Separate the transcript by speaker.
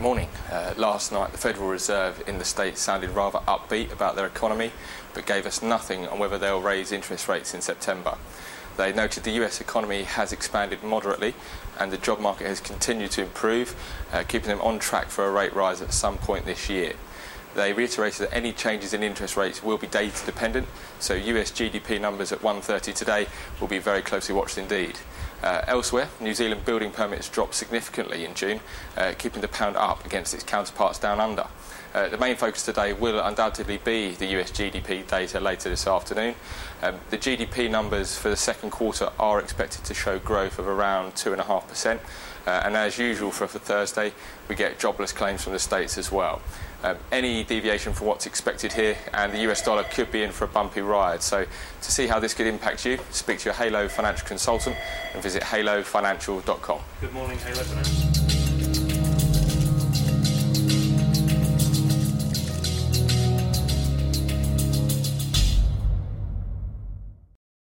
Speaker 1: morning. Uh, last night, the Federal Reserve in the States sounded rather upbeat about their economy, but gave us nothing on whether they'll raise interest rates in September. They noted the US economy has expanded moderately and the job market has continued to improve, uh, keeping them on track for a rate rise at some point this year. They reiterated that any changes in interest rates will be data dependent, so US GDP numbers at 1.30 today will be very closely watched indeed. Uh, elsewhere, New Zealand building permits dropped significantly in June, uh, keeping the pound up against its counterparts down under. Uh, the main focus today will undoubtedly be the US GDP data later this afternoon. Um, the GDP numbers for the second quarter are expected to show growth of around 2.5%. Uh, and as usual for, for Thursday, we get jobless claims from the States as well. Um, any deviation from what's expected here, and the US dollar could be in for a bumpy ride. So, to see how this could impact you, speak to your Halo financial consultant and visit halofinancial.com.
Speaker 2: Good morning, Halo Financial.